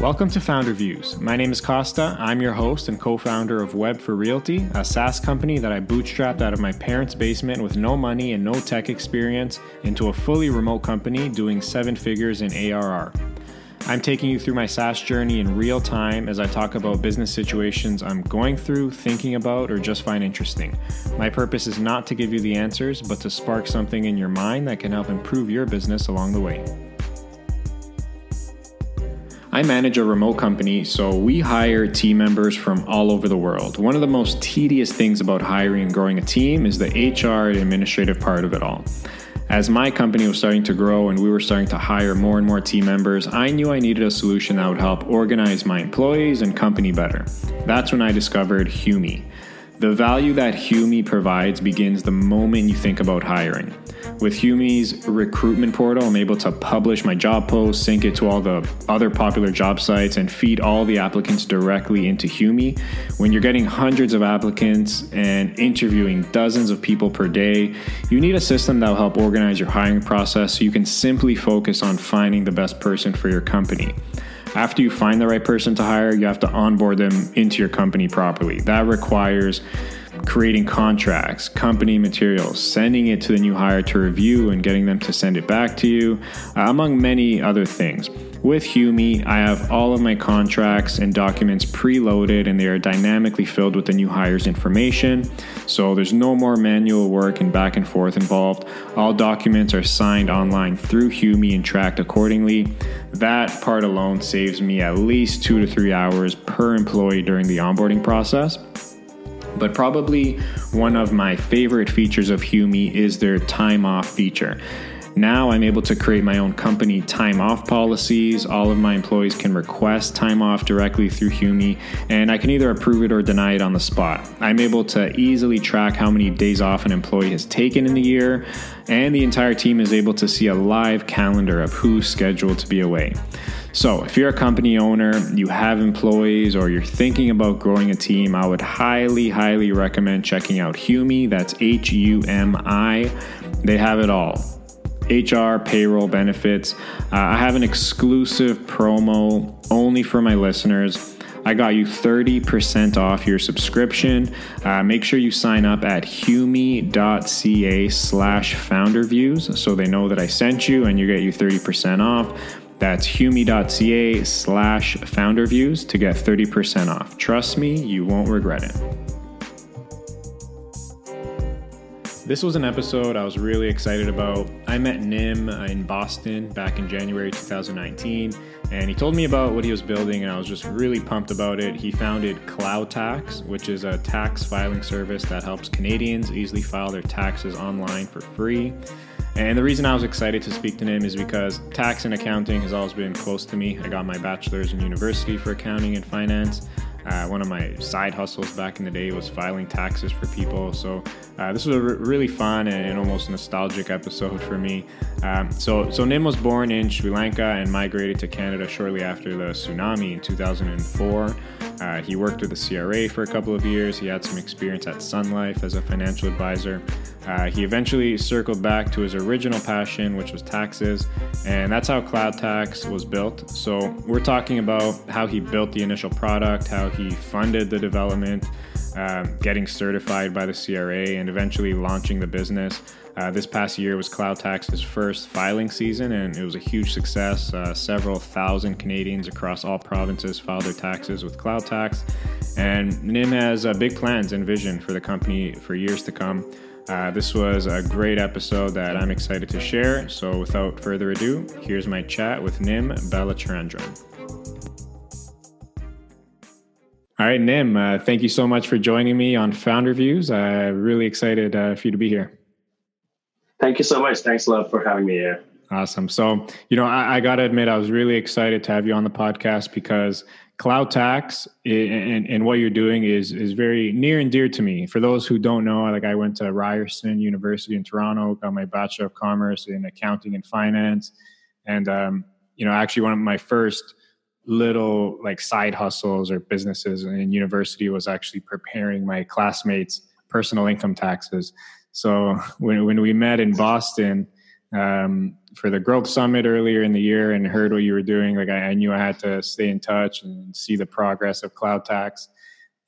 Welcome to Founder Views. My name is Costa. I'm your host and co founder of Web for Realty, a SaaS company that I bootstrapped out of my parents' basement with no money and no tech experience into a fully remote company doing seven figures in ARR. I'm taking you through my SaaS journey in real time as I talk about business situations I'm going through, thinking about, or just find interesting. My purpose is not to give you the answers, but to spark something in your mind that can help improve your business along the way. I manage a remote company, so we hire team members from all over the world. One of the most tedious things about hiring and growing a team is the HR administrative part of it all. As my company was starting to grow and we were starting to hire more and more team members, I knew I needed a solution that would help organize my employees and company better. That's when I discovered Humi. The value that Humi provides begins the moment you think about hiring. With Humi's recruitment portal, I'm able to publish my job post, sync it to all the other popular job sites, and feed all the applicants directly into Humi. When you're getting hundreds of applicants and interviewing dozens of people per day, you need a system that will help organize your hiring process so you can simply focus on finding the best person for your company. After you find the right person to hire, you have to onboard them into your company properly. That requires creating contracts, company materials, sending it to the new hire to review and getting them to send it back to you, uh, among many other things. With Humi, I have all of my contracts and documents preloaded and they are dynamically filled with the new hire's information. So there's no more manual work and back and forth involved. All documents are signed online through Humi and tracked accordingly. That part alone saves me at least two to three hours per employee during the onboarding process. But probably one of my favorite features of Humi is their time off feature. Now I'm able to create my own company time off policies. All of my employees can request time off directly through Humi, and I can either approve it or deny it on the spot. I'm able to easily track how many days off an employee has taken in the year, and the entire team is able to see a live calendar of who's scheduled to be away. So, if you're a company owner, you have employees, or you're thinking about growing a team, I would highly, highly recommend checking out Humi. That's H U M I. They have it all HR, payroll, benefits. Uh, I have an exclusive promo only for my listeners. I got you 30% off your subscription. Uh, make sure you sign up at humi.ca slash founderviews so they know that I sent you and you get you 30% off. That's humi.ca slash founderviews to get 30% off. Trust me, you won't regret it. This was an episode I was really excited about. I met Nim in Boston back in January 2019, and he told me about what he was building, and I was just really pumped about it. He founded Cloud Tax, which is a tax filing service that helps Canadians easily file their taxes online for free. And the reason I was excited to speak to Nim is because tax and accounting has always been close to me. I got my bachelor's in university for accounting and finance. Uh, one of my side hustles back in the day was filing taxes for people. So uh, this was a r- really fun and, almost nostalgic episode for me. Um, so, so Nim was born in Sri Lanka and migrated to Canada shortly after the tsunami in 2004. Uh, he worked with the CRA for a couple of years. He had some experience at Sun Life as a financial advisor. Uh, he eventually circled back to his original passion, which was taxes, and that's how Cloud Tax was built. So, we're talking about how he built the initial product, how he funded the development, uh, getting certified by the CRA, and eventually launching the business. Uh, this past year was Cloud Tax's first filing season, and it was a huge success. Uh, several thousand Canadians across all provinces filed their taxes with Cloud Tax, and Nim has uh, big plans and vision for the company for years to come. Uh, this was a great episode that I'm excited to share. So, without further ado, here's my chat with Nim Balachandran. All right, Nim, uh, thank you so much for joining me on Founder Views. I'm uh, really excited uh, for you to be here. Thank you so much. Thanks a lot for having me here. Awesome. So, you know, I, I got to admit, I was really excited to have you on the podcast because cloud tax and, and what you're doing is is very near and dear to me. For those who don't know, like I went to Ryerson University in Toronto, got my Bachelor of Commerce in Accounting and Finance, and um, you know, actually one of my first little like side hustles or businesses in university was actually preparing my classmates' personal income taxes. So when when we met in Boston um, for the growth summit earlier in the year and heard what you were doing. Like I, I knew I had to stay in touch and see the progress of Cloud Tax.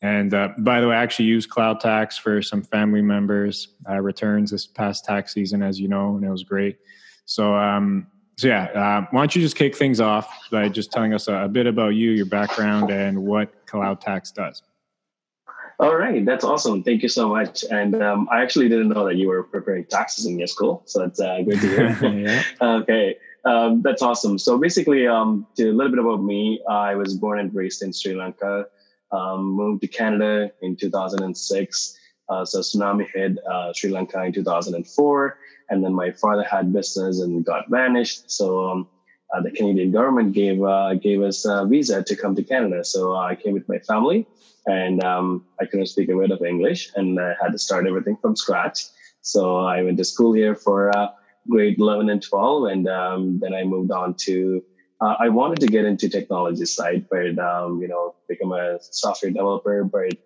And uh, by the way, I actually used Cloud Tax for some family members' uh, returns this past tax season, as you know, and it was great. So, um, so yeah, uh, why don't you just kick things off by just telling us a, a bit about you, your background, and what Cloud Tax does? All right, that's awesome. Thank you so much. And um, I actually didn't know that you were preparing taxes in your school, so that's uh, great to hear. yeah. Okay, um, that's awesome. So basically, um, to a little bit about me, I was born and raised in Sri Lanka. Um, moved to Canada in 2006. Uh, so tsunami hit uh, Sri Lanka in 2004, and then my father had business and got vanished. So um, uh, the Canadian government gave uh, gave us a visa to come to Canada. So I came with my family and um, I couldn't speak a word of English, and I had to start everything from scratch. So I went to school here for uh, grade 11 and 12, and um, then I moved on to. Uh, I wanted to get into technology side, but um, you know, become a software developer. But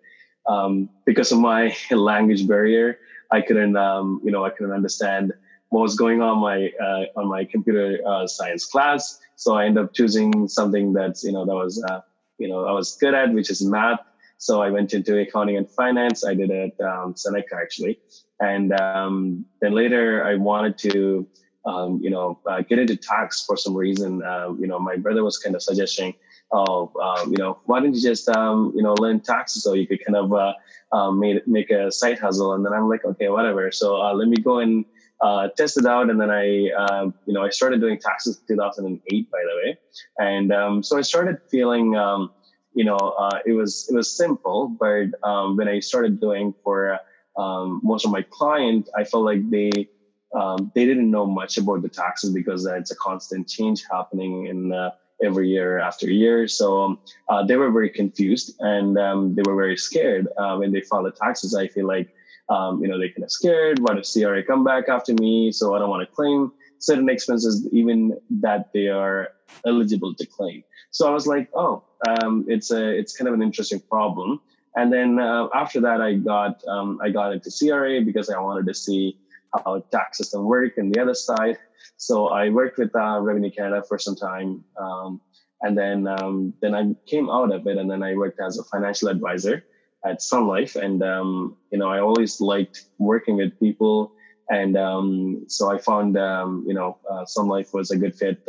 um, because of my language barrier, I couldn't, um, you know, I couldn't understand what was going on my uh, on my computer uh, science class. So I ended up choosing something that's you know that was uh, you know I was good at, which is math. So I went into accounting and finance. I did it at um, Seneca actually, and um, then later I wanted to, um, you know, uh, get into tax for some reason. Uh, you know, my brother was kind of suggesting, oh, um, you know, why don't you just, um, you know, learn taxes so you could kind of uh, um, make make a side hustle? And then I'm like, okay, whatever. So uh, let me go and uh, test it out. And then I, uh, you know, I started doing taxes 2008, by the way. And um, so I started feeling, um, you know, uh, it was it was simple, but um, when I started doing for um, most of my client, I felt like they um, they didn't know much about the taxes because it's a constant change happening in uh, every year after year. So um, uh, they were very confused and um, they were very scared uh, when they filed the taxes. I feel like um, you know they're kind of scared. What if CRA come back after me? So I don't want to claim certain expenses, even that they are eligible to claim. So I was like, oh, um, it's a it's kind of an interesting problem. And then uh, after that, I got um, I got into CRA because I wanted to see how tax system work and the other side. So I worked with uh, Revenue Canada for some time, um, and then um, then I came out of it, and then I worked as a financial advisor at Sun Life, and um, you know I always liked working with people, and um, so I found you know uh, Sun Life was a good fit,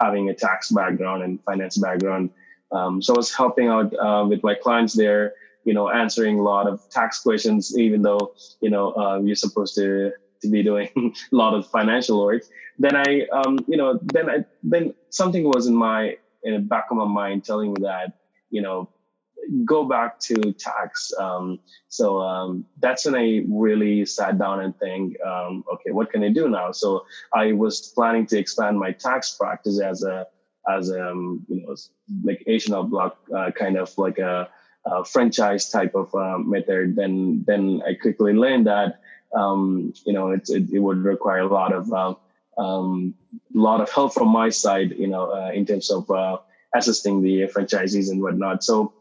having a tax background and finance background. Um, so I was helping out uh, with my clients there, you know, answering a lot of tax questions, even though you know uh, you're supposed to to be doing a lot of financial work. Then I, um, you know, then I then something was in my in the back of my mind telling me that you know go back to tax. Um, so um, that's when I really sat down and think, um, okay, what can I do now? So I was planning to expand my tax practice as a as a um, you know like H&R Block uh, kind of like a, a franchise type of uh, method. Then then I quickly learned that um, you know it, it, it would require a lot of uh, um, lot of help from my side, you know, uh, in terms of uh, assisting the franchisees and whatnot. So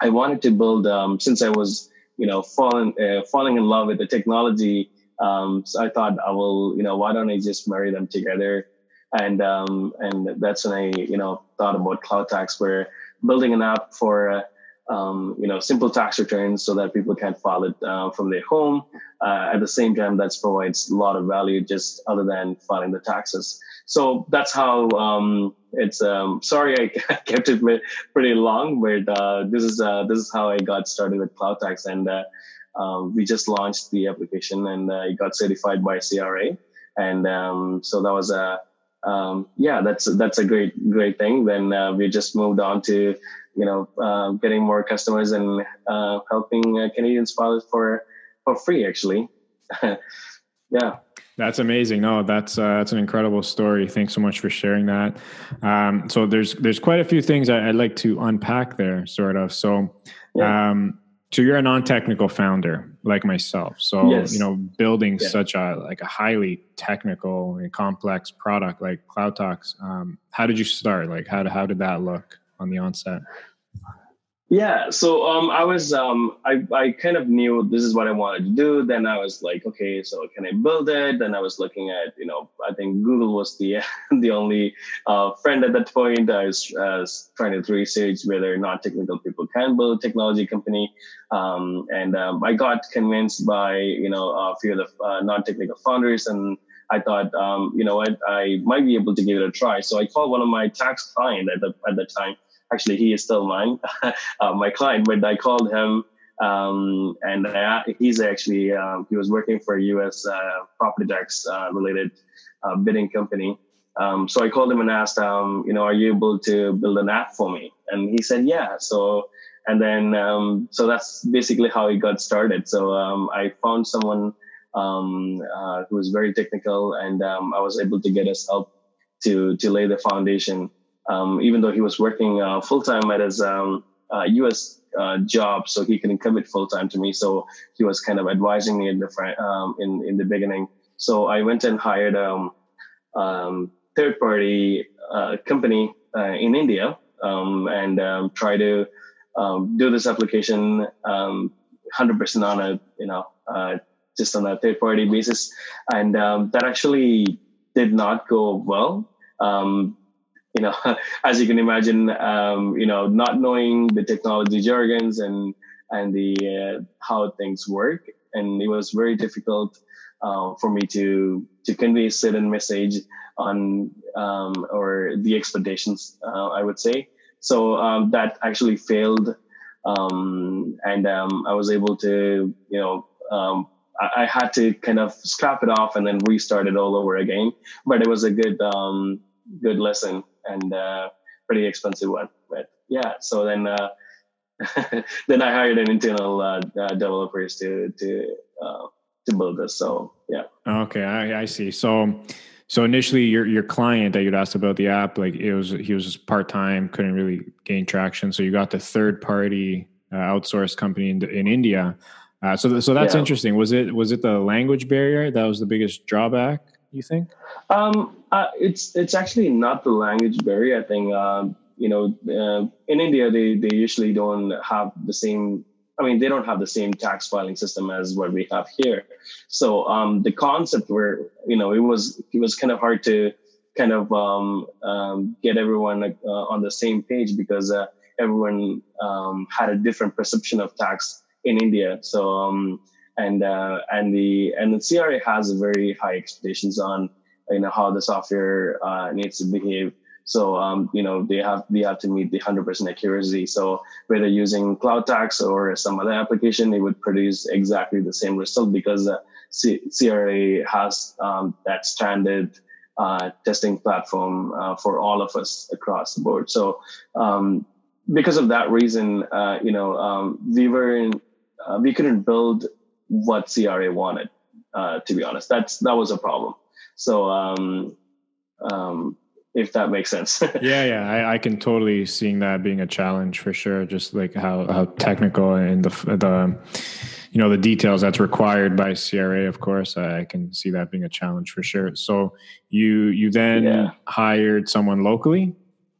I wanted to build um, since I was you know falling uh, falling in love with the technology. Um, so I thought I will you know why don't I just marry them together, and um, and that's when I you know thought about Cloud Tax, where building an app for uh, um, you know, simple tax returns so that people can file it uh, from their home. Uh, at the same time, that provides a lot of value just other than filing the taxes. So that's how um, it's. Um, sorry, I kept it pretty long, but uh, this is uh, this is how I got started with Cloud Tax, and uh, um, we just launched the application and uh, it got certified by CRA, and um, so that was a um, yeah, that's that's a great great thing. Then we just moved on to you know, uh, getting more customers and uh, helping uh, Canadians file for for free. Actually, yeah. That's amazing. No, that's uh, that's an incredible story. Thanks so much for sharing that. Um, so there's there's quite a few things I, would like to unpack there, sort of. So, yeah. um, so you're a non-technical founder like myself. So yes. you know, building yeah. such a like a highly technical and complex product like Cloud Tax. Um, how did you start? Like how how did that look? on the onset? Yeah, so um, I was um, I I kind of knew this is what I wanted to do. Then I was like, okay, so can I build it? Then I was looking at you know I think Google was the the only uh, friend at that point. I was, uh, trying to research whether non-technical people can build technology company, um, and um, I got convinced by you know a few of the uh, non-technical founders and. I thought, um, you know what, I might be able to give it a try. So I called one of my tax client at the at the time, actually he is still mine, uh, my client. But I called him, um, and I, he's actually um, he was working for a U.S. Uh, property tax uh, related uh, bidding company. Um, so I called him and asked, um, you know, are you able to build an app for me? And he said, yeah. So and then um, so that's basically how he got started. So um, I found someone um, uh, who was very technical, and um, I was able to get his help to to lay the foundation um, even though he was working uh, full time at his um, uh, U.S. Uh, job, so he couldn't commit full time to me. So he was kind of advising me in the fr- um, in in the beginning. So I went and hired a um, um, third party uh, company uh, in India um, and try to do this application 100% on a you know uh, just on a third party basis, and that actually did not go well. Um, you know, as you can imagine, um, you know, not knowing the technology jargons and and the uh, how things work, and it was very difficult uh, for me to to convey a certain message on um, or the expectations, uh, I would say. So um, that actually failed, um, and um, I was able to, you know. Um, I, I had to kind of scrap it off and then restart it all over again, but it was a good, good lesson and uh, pretty expensive one. But yeah, so then uh, then I hired an internal uh, uh developers to to uh, to build this. So yeah. Okay, I, I see. So so initially, your your client that you'd asked about the app, like it was he was part time, couldn't really gain traction. So you got the third party uh, outsourced company in, in India. Uh, so, th- so that's yeah. interesting. Was it was it the language barrier that was the biggest drawback? You think? Um, uh, it's it's actually not the language barrier. I think um, you know uh, in India they they usually don't have the same. I mean, they don't have the same tax filing system as what we have here. So um, the concept where you know it was it was kind of hard to kind of um, um, get everyone uh, on the same page because uh, everyone um, had a different perception of tax in India. So and uh, and the and the CRA has very high expectations on you know how the software uh, needs to behave. So um, you know they have they have to meet the hundred percent accuracy. So whether using Cloud Tax or some other application, it would produce exactly the same result because uh, C- CRA has um, that standard uh, testing platform uh, for all of us across the board. So um, because of that reason, uh, you know um, we were in, uh, we couldn't build what CRA wanted. Uh, to be honest, that's that was a problem. So, um, um, if that makes sense. yeah, yeah, I, I, can totally seeing that being a challenge for sure. Just like how how technical and the the you know the details that's required by CRA. Of course, I can see that being a challenge for sure. So you you then yeah. hired someone locally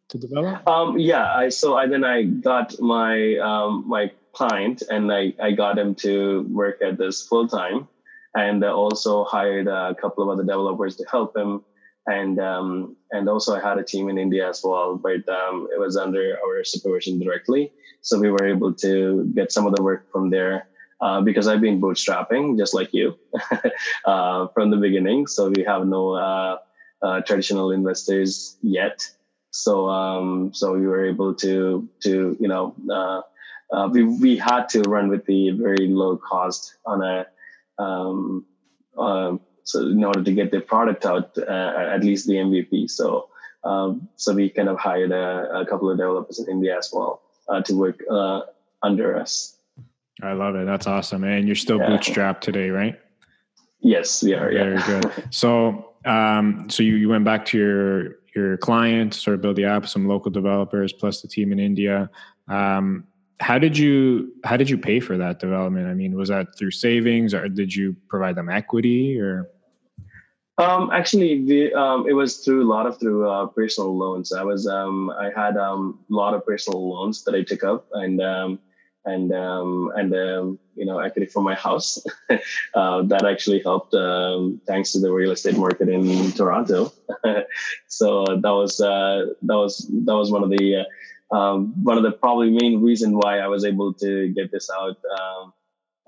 to develop. Um, yeah, I so I then I got my um, my client and I I got him to work at this full time and also hired a couple of other developers to help him. And um, and also I had a team in India as well, but um, it was under our supervision directly. So we were able to get some of the work from there uh, because I've been bootstrapping just like you uh, from the beginning. So we have no uh, uh traditional investors yet. So um, so we were able to to you know uh, uh, we we had to run with the very low cost on a um, um, so in order to get the product out, uh, at least the MVP. So um, so we kind of hired a, a, couple of developers in India as well uh, to work uh, under us. I love it. That's awesome. And you're still yeah. bootstrapped today, right? Yes, we are. Very yeah. good. So, um, so you, you went back to your your client, sort of build the app, some local developers plus the team in India. Um, how did you how did you pay for that development? I mean, was that through savings or did you provide them equity or? Um, actually, the, um, it was through a lot of through uh, personal loans. I was um, I had um, a lot of personal loans that I took up, and um, and um, and you know equity from my house. uh, that actually helped thanks to the real estate market in Toronto. so that was uh, that was that was one of the uh, um, one of the probably main reason why I was able to get this out, um,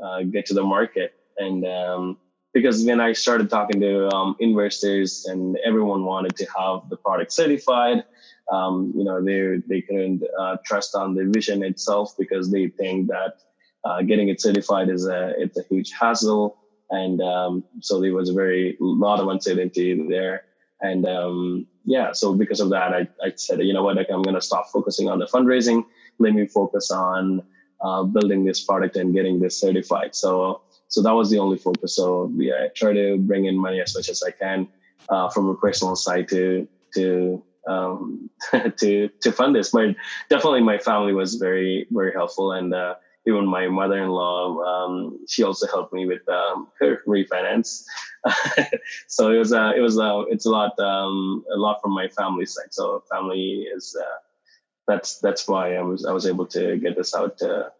uh, get to the market, and um, because when I started talking to um, investors and everyone wanted to have the product certified, um, you know, they they couldn't uh, trust on the vision itself because they think that uh, getting it certified is a it's a huge hassle, and um, so there was a very lot of uncertainty there. And um, yeah, so because of that, I, I said, you know what, like, I'm going to stop focusing on the fundraising. Let me focus on uh, building this product and getting this certified. So so that was the only focus. So yeah, I try to bring in money as much as I can uh, from a personal side to to um, to to fund this. But definitely, my family was very very helpful, and uh, even my mother-in-law, um, she also helped me with um, her refinance. so it was uh, it was uh, it's a lot um, a lot from my family side. So family is uh, that's that's why I was I was able to get this out uh,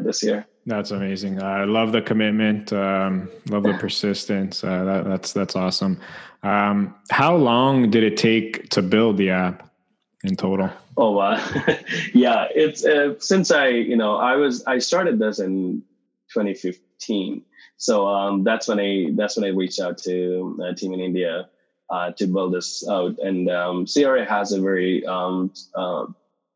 this year. That's amazing. I love the commitment. Um, love the persistence. Uh, that, that's that's awesome. Um, how long did it take to build the app in total? Oh wow, yeah. It's uh, since I you know I was I started this in 2015. So um, that's when I that's when I reached out to a team in India uh, to build this out. And um, CRA has a very um, uh,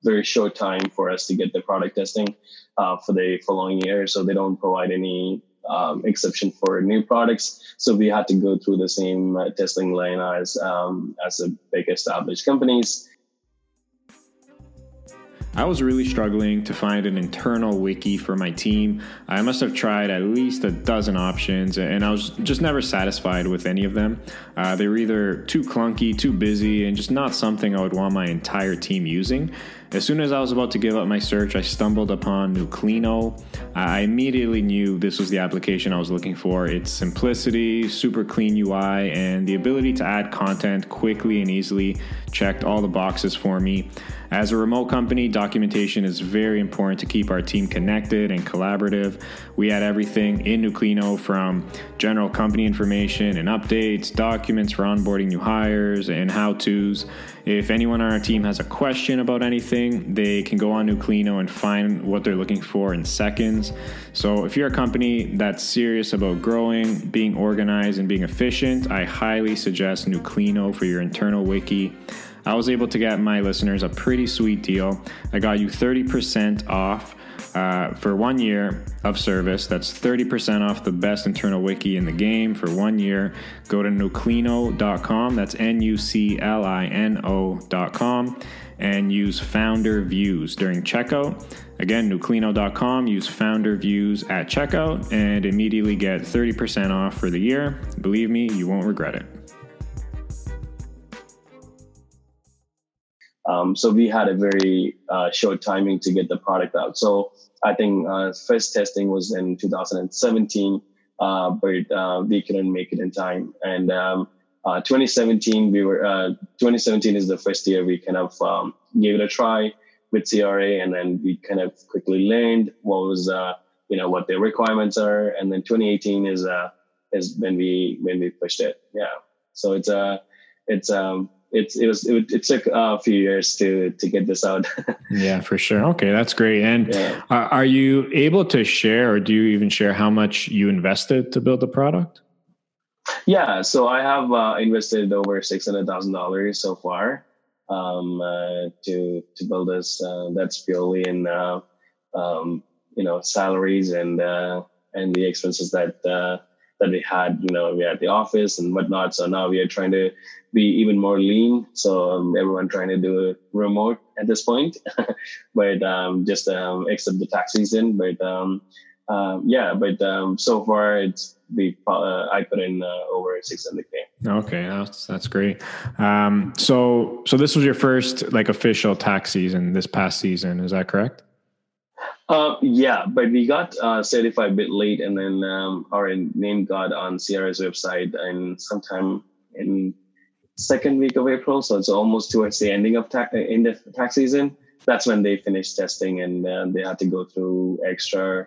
very short time for us to get the product testing uh, for the following year. So they don't provide any um, exception for new products. So we had to go through the same uh, testing line as um, as the big established companies. I was really struggling to find an internal wiki for my team. I must have tried at least a dozen options, and I was just never satisfied with any of them. Uh, they were either too clunky, too busy, and just not something I would want my entire team using. As soon as I was about to give up my search, I stumbled upon Nuclino. I immediately knew this was the application I was looking for. Its simplicity, super clean UI, and the ability to add content quickly and easily checked all the boxes for me. As a remote company, documentation is very important to keep our team connected and collaborative. We had everything in Nuclino from general company information and updates, documents for onboarding new hires, and how to's. If anyone on our team has a question about anything, they can go on Nuclino and find what they're looking for in seconds. So, if you're a company that's serious about growing, being organized, and being efficient, I highly suggest Nuclino for your internal wiki. I was able to get my listeners a pretty sweet deal. I got you 30% off uh, for one year of service. That's 30% off the best internal wiki in the game for one year. Go to nuclino.com. That's N U C L I N O.com and use founder views during checkout. Again, nuclino.com, use founder views at checkout and immediately get 30% off for the year. Believe me, you won't regret it. Um, so we had a very uh, short timing to get the product out. So I think uh, first testing was in 2017, uh, but uh, we couldn't make it in time. And um, uh, 2017, we were uh, 2017 is the first year we kind of um, gave it a try with CRA, and then we kind of quickly learned what was you know what the requirements are. And then 2018 is uh is when we when we pushed it. Yeah. So it's a it's um it's it was it, it took a few years to to get this out. yeah, for sure. Okay, that's great. And yeah. uh, are you able to share, or do you even share how much you invested to build the product? Yeah, so I have uh, invested over six hundred thousand dollars so far um, uh, to to build this. Uh, that's purely in uh, um, you know salaries and uh, and the expenses that that we had, you know, we had the office and whatnot. So now we are trying to be even more lean. So um, everyone trying to do remote at this point, but um, just um, except the tax season. But um, uh, yeah, but um, so far it's the uh, I put in uh, over 600k. Okay, that's that's great. Um, so so this was your first like official tax season this past season, is that correct? Uh, yeah, but we got uh, certified a bit late, and then um, our name got on CRA's website, and sometime in second week of April, so it's almost towards the ending of tax in the tax season. That's when they finished testing, and uh, they had to go through extra,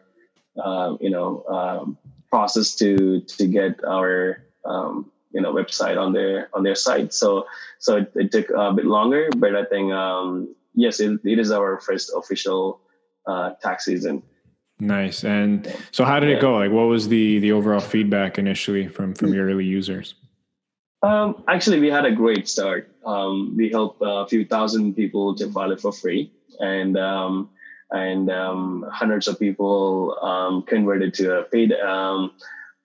uh, you know, um, process to to get our um, you know website on their on their site. So so it, it took a bit longer, but I think um, yes, it, it is our first official uh, tax season. Nice. And so, how did it go? Like, what was the the overall feedback initially from from your early users? Um, actually, we had a great start. Um, we helped a few thousand people to file it for free, and um, and um, hundreds of people um, converted to a paid um,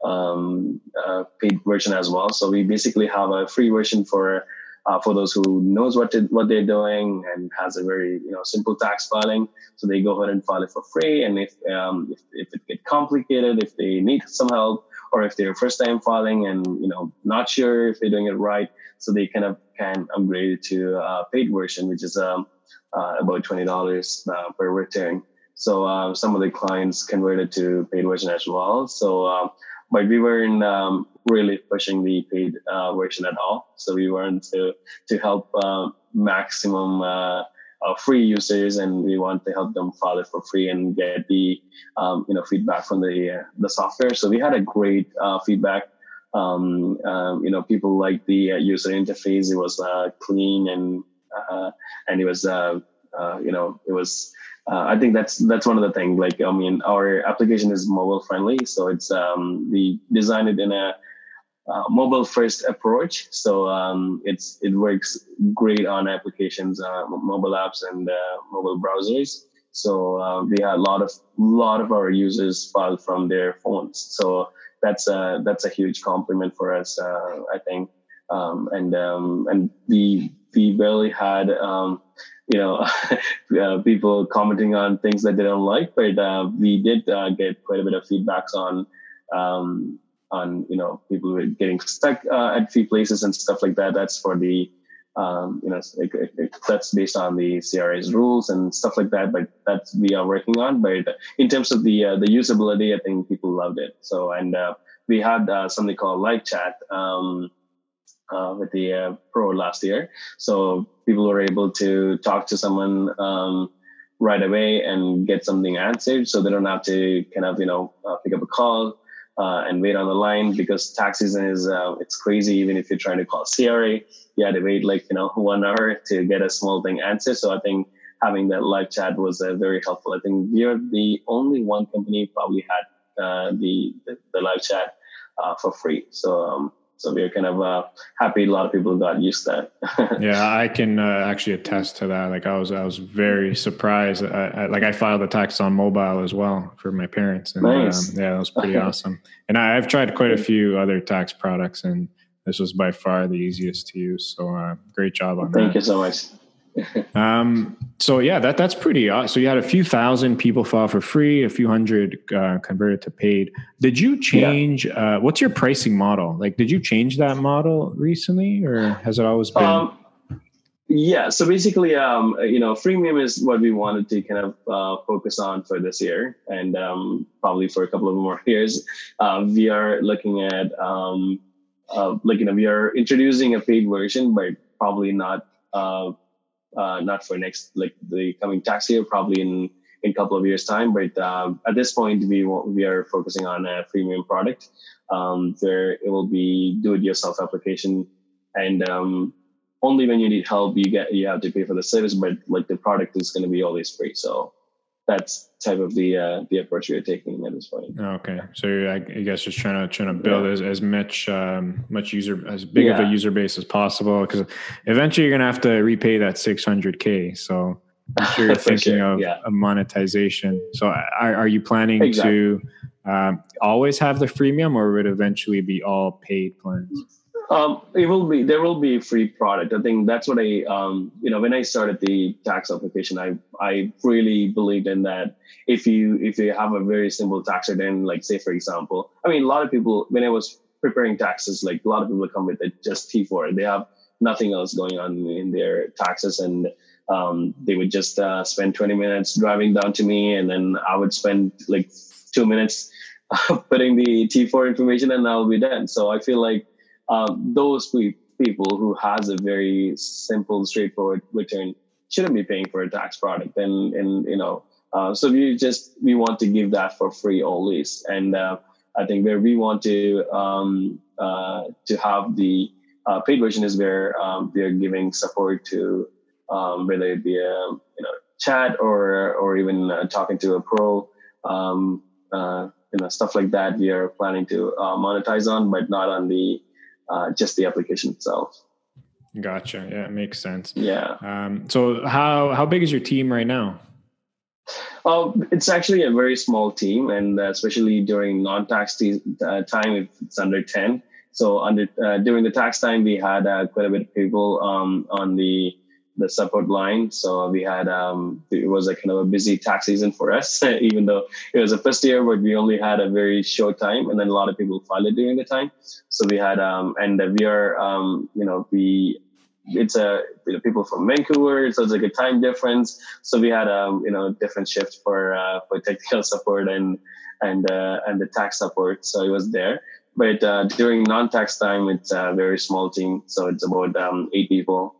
uh, paid version as well. So we basically have a free version for uh, for those who knows what to, what they're doing and has a very you know simple tax filing. So they go ahead and file it for free. And if um, if, if it get complicated, if they need some help, or if they're first time filing and you know not sure if they're doing it right, so they kind of can upgrade it to a paid version, which is um, uh, about twenty dollars uh, per return. So uh, some of the clients converted to paid version as well. So um, but we were in um, really pushing the paid uh, version at all. So we wanted to to help uh, maximum uh, free users, and we want to help them file it for free and get the um, you know feedback from the uh, the software. So we had a great uh, feedback. Um, um, you know, people liked the uh, user interface. It was clean and and it was you know it was uh, I think that's that's one of the things. Like, I mean, our application is mobile friendly, so it's um, we designed it in a uh, mobile first approach. So um, it's it works great on applications, uh, mobile apps, and uh, mobile browsers. So uh, we had a lot of lot of our users file from their phones. So that's a that's a huge compliment for us, uh, I think. Um, and um, and we we barely had um, you know uh, people commenting on things that they don't like, but uh, we did get quite a bit of feedbacks on um, on you know people getting stuck uh, at few places and stuff like that. That's for the um, you know it, it, it, that's based on the CRA's rules and stuff like that. But that's we are working on. But in terms of the uh, the usability, I think people loved it. So and uh, we had something called live chat. Um, uh, with the uh, Pro last year. So people were able to talk to someone um, right away and get something answered. So they don't have to kind of, you know, uh, pick up a call uh, and wait on the line because tax season is, uh, it's crazy. Even if you're trying to call CRA, you had to wait like, you know, one hour to get a small thing answered. So I think having that live chat was uh, very helpful. I think we're the only one company probably had the, the, the live chat for free. So, um, so we are kind of uh, happy a lot of people got used to that. yeah, I can uh, actually attest to that. Like I was, I was very surprised. I, I, like I filed the tax on mobile as well for my parents, and nice. um, yeah, that was pretty awesome. And I, have tried quite a few other tax products, and this was by far the easiest to use. So uh, great job on Thank that. Thank you so much um, so yeah, that that's pretty. Awesome. So you had a few thousand people file for free, a few hundred uh, converted to paid. Did you change? Yeah. Uh, what's your pricing model? Like, did you change that model recently, or has it always been? Um, yeah. So basically, um, you know, freemium is what we wanted to kind of uh, focus on for this year, and um, probably for a couple of more years. Uh, we are looking at. Um, uh, like you know, we are introducing a paid version, but probably not uh, uh, not for next like the coming tax year, probably in in a couple of years time. But um, at this point, we we are focusing on a freemium product um, where it will be do-it-yourself application, and um, only when you need help you get you have to pay for the service. But like the product is going to be always free. So that's type of the uh, the approach we are taking at this point. Okay, so I guess just trying to trying to build yeah. as, as much um, much user as big yeah. of a user base as possible because eventually you're gonna have to repay that 600k. So I'm sure you're thinking sure. of yeah. a monetization. So are, are you planning exactly. to um, always have the freemium, or would it eventually be all paid plans? Um, it will be there will be a free product. I think that's what I um, you know when I started the tax application, I I really believed in that. If you if you have a very simple tax return, like say for example, I mean a lot of people when I was preparing taxes, like a lot of people come with it just T4. They have nothing else going on in their taxes, and um, they would just uh, spend 20 minutes driving down to me, and then I would spend like two minutes putting the T4 information, and I'll be done. So I feel like um, those people who has a very simple, straightforward return shouldn't be paying for a tax product, and and you know, uh, so we just we want to give that for free always, and uh, I think where we want to um, uh, to have the uh, paid version is where um, we are giving support to um, whether it be a you know chat or or even uh, talking to a pro, um, uh, you know stuff like that. We are planning to monetize on, but not on the uh, just the application itself. Gotcha. Yeah, it makes sense. Yeah. Um, so how how big is your team right now? Oh, it's actually a very small team, and uh, especially during non-tax uh, time, it's under ten. So under uh, during the tax time, we had uh, quite a bit of people um, on the the support line. So we had um, it was a kind of a busy tax season for us, even though it was a first year, but we only had a very short time, and then a lot of people filed during the time. So we had um, and we are um, you know we it's a you know, people from Vancouver, so it's like a time difference. So we had um, you know different shifts for uh, for technical support and and uh, and the tax support. So it was there. But uh, during non-tax time, it's a very small team. So it's about um, eight people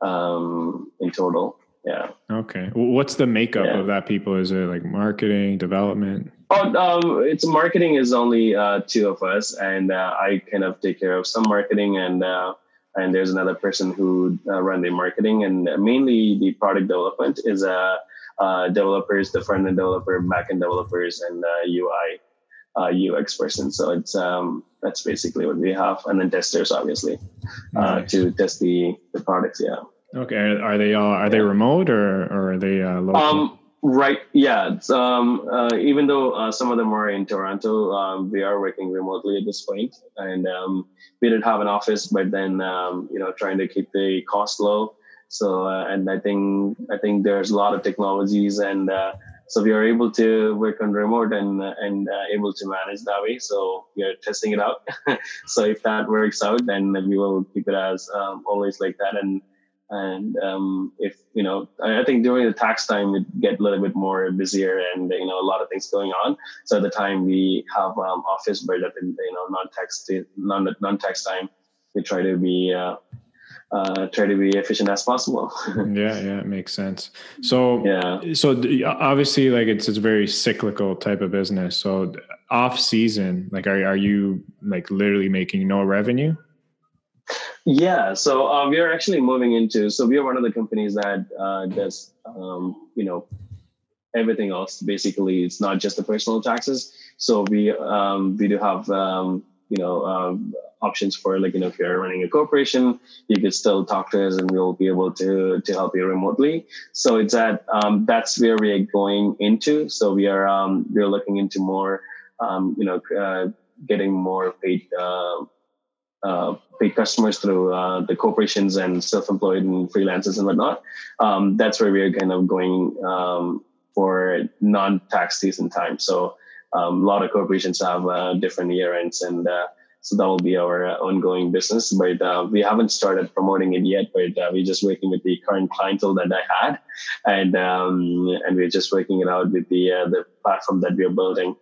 um, in total. Yeah. Okay. What's the makeup yeah. of that people? Is it like marketing, development? Oh, um, it's marketing is only uh, two of us, and uh, I kind of take care of some marketing and uh, and there's another person who uh, run the marketing and mainly the product development is uh, uh, developers, the front end developer, back end developers, and UI uh, UX person. So it's um, that's basically what we have, and then testers obviously uh, nice. to test the the products. Yeah. Okay. Are they all are they remote or or are they uh, local? Um, Right. Yeah. Um, uh, even though uh, some of them are in Toronto, um, we are working remotely at this point, and um, we did have an office, but then um, you know trying to keep the cost low. So, uh, and I think I think there's a lot of technologies, and uh, so we are able to work on remote and and uh, able to manage that way. So we are testing it out. so if that works out, then we will keep it as um, always like that, and and um, if you know i think during the tax time it get a little bit more busier and you know a lot of things going on so at the time we have um, office but at the you know non-tax non, non-tax time we try to be uh, uh, try to be efficient as possible. yeah, yeah, it makes sense. So, yeah, so obviously, like it's it's a very cyclical type of business. So, off season, like, are are you like literally making no revenue? Yeah, so uh, we are actually moving into. So we are one of the companies that uh, does, um, you know, everything else. Basically, it's not just the personal taxes. So we um, we do have, um, you know, um, options for like you know if you're running a corporation, you could still talk to us, and we'll be able to to help you remotely. So it's that um, that's where we are going into. So we are um, we're looking into more, you know, uh, getting more paid. Uh, uh, paid customers through uh, the corporations and self-employed and freelancers and whatnot. Um, that's where we're kind of going um, for non-tax season time. So um, a lot of corporations have uh, different year ends, and uh, so that will be our uh, ongoing business. But uh, we haven't started promoting it yet. But we're just working with the current clientele that I had, and um, and we're just working it out with the the platform that we are building.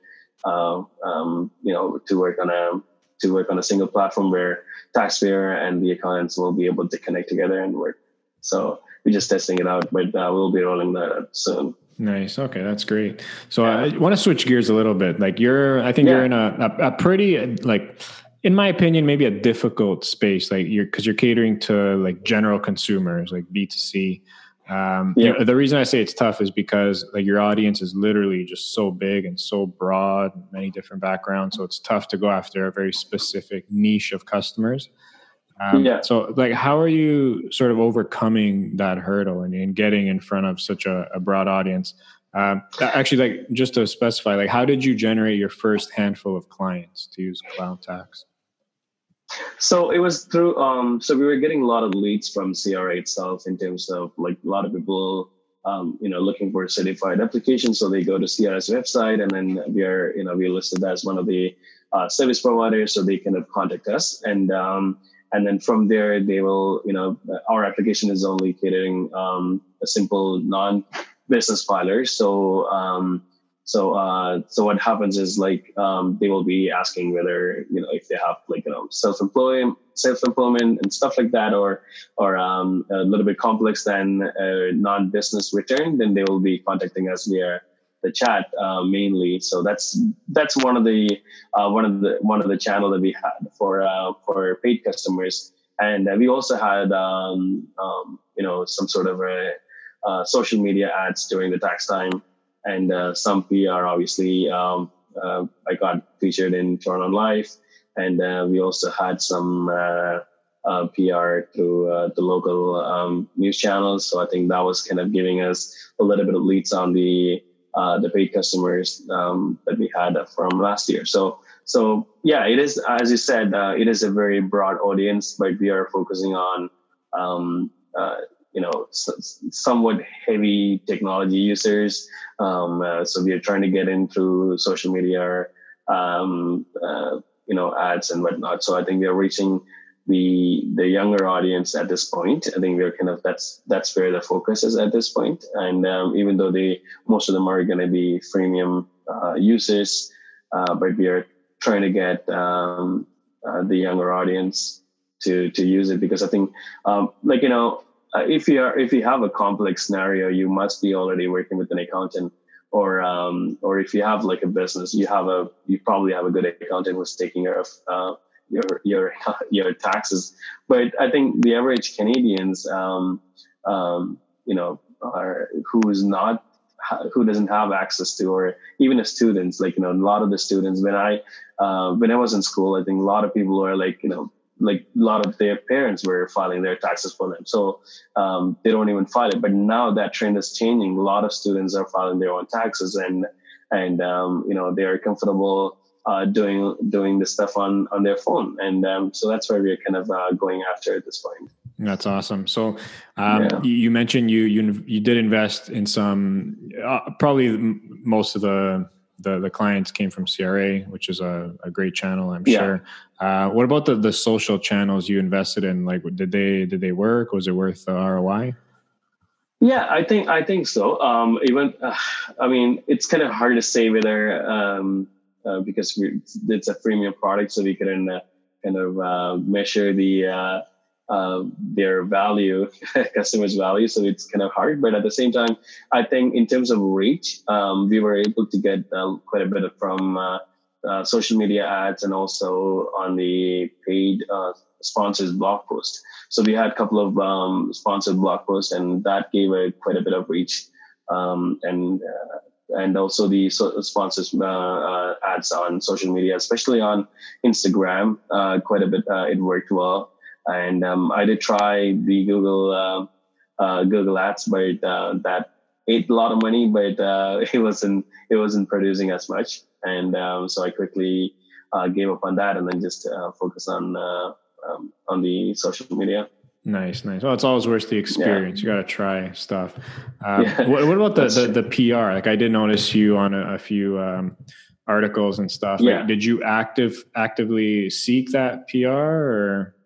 Um, you know, to work on a to work on a single platform where taxpayer and the accountants will be able to connect together and work. So we're just testing it out, but uh, we'll be rolling that out soon. Nice. Okay, that's great. So yeah. I want to switch gears a little bit. Like you're, I think yeah. you're in a, a, a pretty like in my opinion, maybe a difficult space, like you're because you're catering to like general consumers, like B two C. Um, yeah. You know, the reason I say it's tough is because like your audience is literally just so big and so broad, many different backgrounds. So it's tough to go after a very specific niche of customers. Um, yeah. So like, how are you sort of overcoming that hurdle and, and getting in front of such a, a broad audience? Um, actually, like just to specify, like, how did you generate your first handful of clients to use Cloud Tax? So it was through. Um, so we were getting a lot of leads from CRA itself in terms of like a lot of people, um, you know, looking for a certified application. So they go to CRA's website, and then we are, you know, we listed as one of the uh, service providers, so they kind of contact us. And um, and then from there they will you know our application is only catering um, a simple non business filers so um, so uh, so what happens is like um, they will be asking whether you know if they have like you know self employment self employment and stuff like that or or um, a little bit complex than non business return then they will be contacting us via the chat uh, mainly. So that's that's one of the uh, one of the one of the channel that we had for uh, for paid customers, and uh, we also had um, um, you know some sort of a, uh, social media ads during the tax time, and uh, some PR. Obviously, um, I got featured in Toronto Life, and we also had some. Uh, PR through uh, the local um, news channels. So I think that was kind of giving us a little bit of leads on the uh, the paid customers um, that we had from last year. So, so yeah, it is as you said, uh, it is a very broad audience, but we are focusing on um, uh, you know s- somewhat heavy technology users. Um, uh, so we are trying to get in through social media, um, uh, you know, ads and whatnot. So I think we are reaching the the younger audience at this point. I think we're kind of that's that's where the focus is at this point. And um, even though they most of them are going to be freemium uh, users, uh, but we are trying to get um, uh, the younger audience to to use it because I think um, like you know uh, if you are if you have a complex scenario, you must be already working with an accountant. Or, um, or if you have like a business, you have a, you probably have a good accountant who's taking care of uh, your your your taxes. But I think the average Canadians, um, um, you know, are who is not who doesn't have access to, or even the students, like you know, a lot of the students when I uh, when I was in school, I think a lot of people are like you know like a lot of their parents were filing their taxes for them. So um, they don't even file it. But now that trend is changing. A lot of students are filing their own taxes and and um, you know they are comfortable uh, doing doing this stuff on on their phone, and um, so that's where we're kind of uh, going after at this point. That's awesome. So, um, yeah. you, you, mentioned you you you did invest in some. Uh, probably most of the, the the clients came from CRA, which is a, a great channel, I'm yeah. sure. Uh, what about the the social channels you invested in? Like, did they did they work? Was it worth the ROI? Yeah, I think I think so. Um, even, uh, I mean, it's kind of hard to say whether um, uh, because it's a freemium product, so we can uh, kind of uh, measure the uh, uh, their value, customers' value. So it's kind of hard, but at the same time, I think in terms of reach, um, we were able to get quite a bit from social media ads and also on the paid sponsors blog post. So we had a couple of um, sponsored blog posts, and that gave a quite a bit of reach. Um, and and also the sponsors uh, uh, ads on social media, especially on Instagram. Uh, quite a bit, uh, it worked well. And um, I did try the Google Google Ads, but that ate a lot of money, but it wasn't it wasn't producing as much. And um, so I quickly gave up on that, and then just focus on um, on the social media. Nice, nice. Well, it's always worth the experience. Yeah. You got to try stuff. Um, yeah. what, what, about the, the, the PR? Like, I did notice you on a, a few um, articles and stuff. Yeah. Like, did you active actively seek that PR, or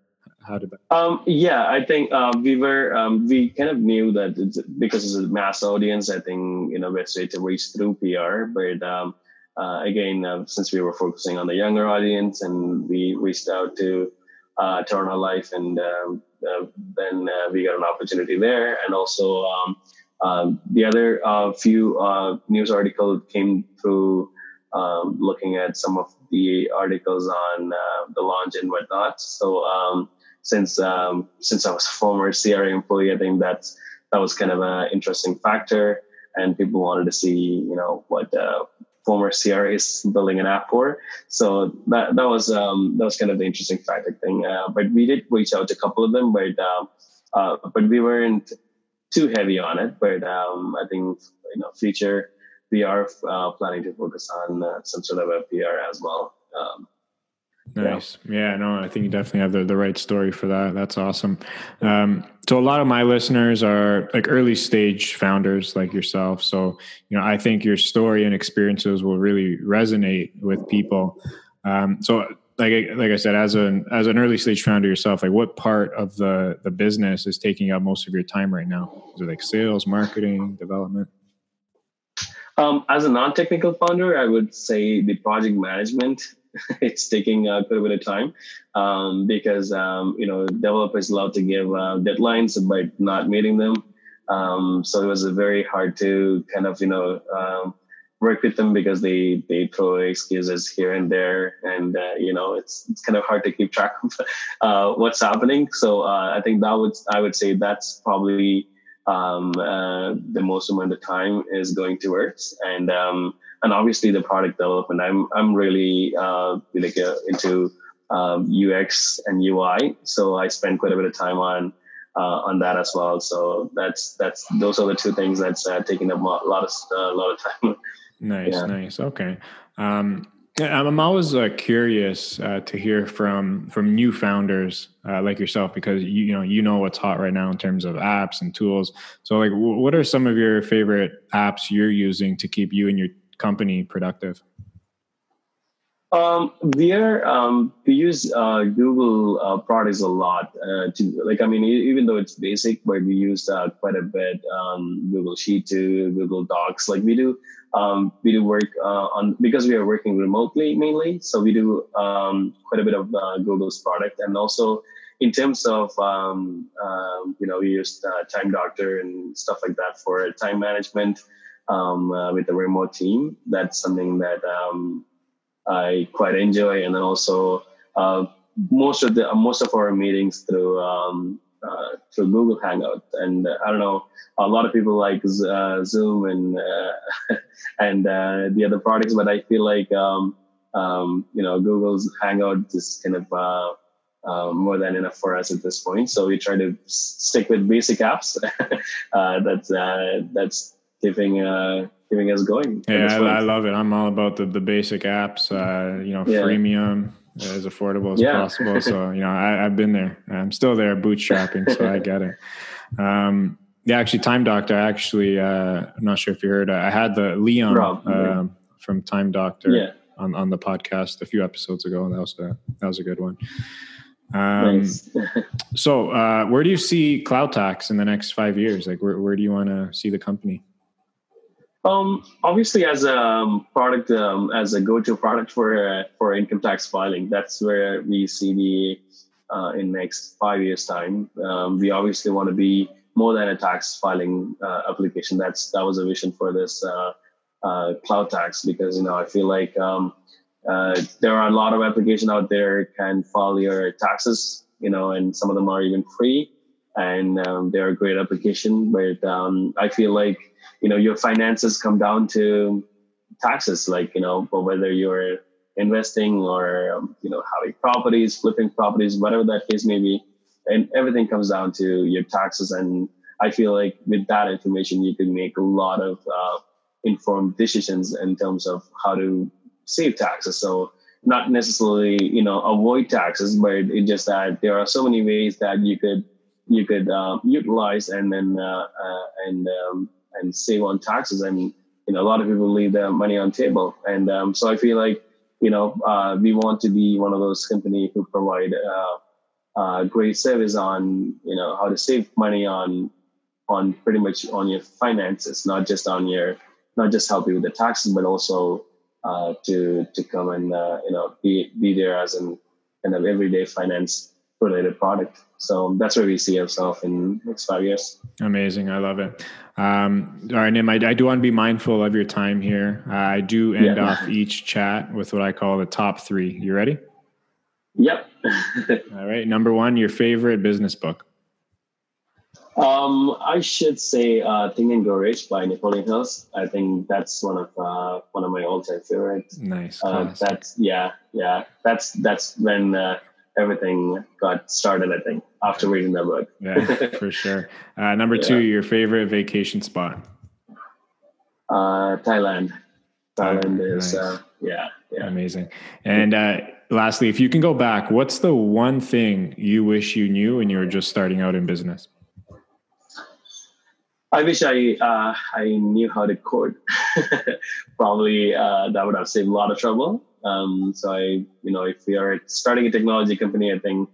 how did that? Um, yeah, I think uh, we were um, we kind of knew that it's, because it's a mass audience. I think you know best way to reach through PR, but um, uh, again, uh, since we were focusing on the younger audience, and we reached out to uh, Toronto Life, and um, uh, then uh, we got an opportunity there. And also, um, um, the other uh, few uh, news articles came through um, looking at some of the articles on uh, the launch and whatnot. So um, since since I was a former CRA employee, I think that's that was kind of an interesting factor, and people wanted to see you know what former CRA is building an app for. So that that was um, that was kind of the interesting tactic thing. Uh, but we did reach out to a couple of them, but uh, uh, but we weren't too heavy on it. But um, I think you know, future we are uh, planning to focus on uh, some sort of a PR as well. Nice. Yeah. no, I think you definitely have the, the right story for that. That's awesome. Um, so a lot of my listeners are like early stage founders like yourself. So, you know, I think your story and experiences will really resonate with people. Um, so like like I said, as an as an early stage founder yourself, like what part of the the business is taking up most of your time right now? Is it like sales, marketing, development? Um, as a non-technical founder, I would say the project management. it's taking uh, quite a bit of time um, because um, you know developers love to give uh, deadlines but not meeting them. Um, so it was very hard to kind of you know um, work with them because they they throw excuses here and there, and uh, you know it's it's kind of hard to keep track of uh, what's happening. So uh, I think that would I would say that's probably um, uh, the most amount of time is going towards, and um, and obviously the product development. I'm I'm really uh, like uh, into um, UX and UI, so I spend quite a bit of time on. on that as well, so that's that's those are the two things that's taking up a lot of a lot of time Nice, yeah. nice. Okay. Um, I'm always uh, curious uh, to hear from from new founders uh, like yourself because you, you know you know what's hot right now in terms of apps and tools. So, like, w- what are some of your favorite apps you're using to keep you and your company productive? Um, we are um, we use uh, Google uh, products a lot. Uh, to like, I mean, even though it's basic, but we use uh, quite a bit. Um, Google Sheet to Google Docs. Like we do, um, we do work uh, on because we are working remotely mainly. So we do um, quite a bit of uh, Google's product, and also in terms of um, you know, we use Time Doctor and stuff like that for time management with the remote team. That's something that I quite enjoy, and then also uh, most of the most of our meetings through um, uh, through Google Hangout, and uh, I don't know, a lot of people like uh, Zoom and uh, and uh, the other products, but I feel like um, um, you know Google's Hangout is kind of uh, more than enough for us at this point. So we try to stick with basic apps. that's that's keeping keeping us going. Yeah, I, I, love it. I'm all about the the basic apps. Uh, you know, yeah. freemium as affordable as yeah. possible. So you know, I, have been there. I'm still there, bootstrapping. so I get it. Um, yeah, actually, Time Doctor. Actually, uh, I'm not sure if you heard. I had the Leon uh, from Time Doctor yeah. on on the podcast a few episodes ago, and that was a that was a good one. Um, nice. so, uh, where do you see Cloud Tax in the next five years? Like, where, where do you want to see the company? Um, obviously, as a um, product, um, as a go-to product for uh, for income tax filing, that's where we see the uh, in next five years' time. Um, we obviously want to be more than a tax filing uh, application. That's that was a vision for this uh, uh, cloud tax because you know I feel like um, uh, there are a lot of applications out there can file your taxes, you know, and some of them are even free, and um, they're a great application. But I feel like you know your finances come down to taxes like you know whether you're investing or um, you know having properties flipping properties whatever that case may be and everything comes down to your taxes. And i feel like with that information you can make a lot of uh, informed decisions in terms of how to save taxes. So not necessarily you know avoid taxes but it's just that there are so many ways that you could you could uh, utilize and then uh, uh and um, and save on taxes. And you know, a lot of people leave their money on table. And um, so I feel like you know uh, we want to be one of those companies who provide uh, uh, great service on you know how to save money on on pretty much on your finances, not just on your not just help you with the taxes, but also uh, to to come and uh, you know be be there as an kind of everyday finance related product. So that's where we see ourselves in next five years. Amazing. I love it. Um, all right, Nim, I, I, do want to be mindful of your time here. Uh, I do end yeah. off each chat with what I call the top three. You ready? Yep. all right. Number one, your favorite business book. Um, I should say uh, "Think and Grow Rich" by Napoleon Hills. I think that's one of uh, one of my all-time favorites. Nice. Uh, that's yeah, yeah. That's that's when uh, everything got started, I think, after reading that book. yeah, for sure. Uh, number yeah. two, your favorite vacation spot? Uh, Thailand. Thailand oh, is, nice. uh, yeah, yeah. Amazing. And uh, lastly, if you can go back, what's the one thing you wish you knew when you were just starting out in business? I wish I uh, I knew how to code. Probably uh, that would have saved a lot of trouble. Um, so I, you know, if you are starting a technology company, I think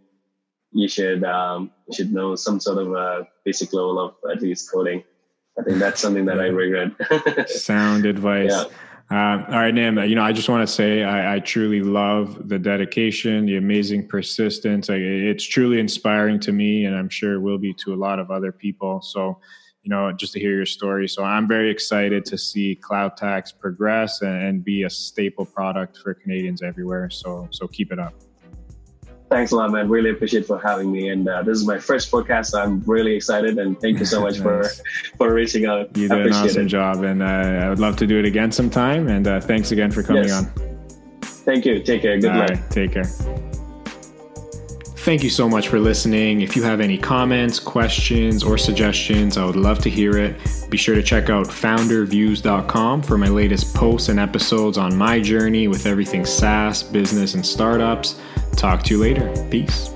you should um, you should know some sort of a basic level of at least coding. I think that's something that I regret. Sound advice. Yeah. Uh, all right, Nim. You know, I just want to say I, I, truly love the dedication, the amazing persistence. it's truly inspiring to me, and I'm sure it will be to a lot of other people. So, you know, just to hear your story. So, I'm very excited to see Cloud Tax progress and, and be a staple product for Canadians everywhere. So, so keep it up. Thanks a lot, man. Really appreciate for having me. And uh, this is my first podcast. So I'm really excited, and thank you so much nice. for for reaching out. You did an awesome it. job, and uh, I would love to do it again sometime. And uh, thanks again for coming yes. on. Thank you. Take care. Good All luck. Right, take care. Thank you so much for listening. If you have any comments, questions, or suggestions, I would love to hear it. Be sure to check out founderviews.com for my latest posts and episodes on my journey with everything SaaS, business, and startups. Talk to you later. Peace.